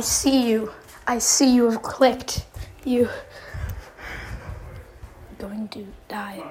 I see you. I see you have clicked. You going to die.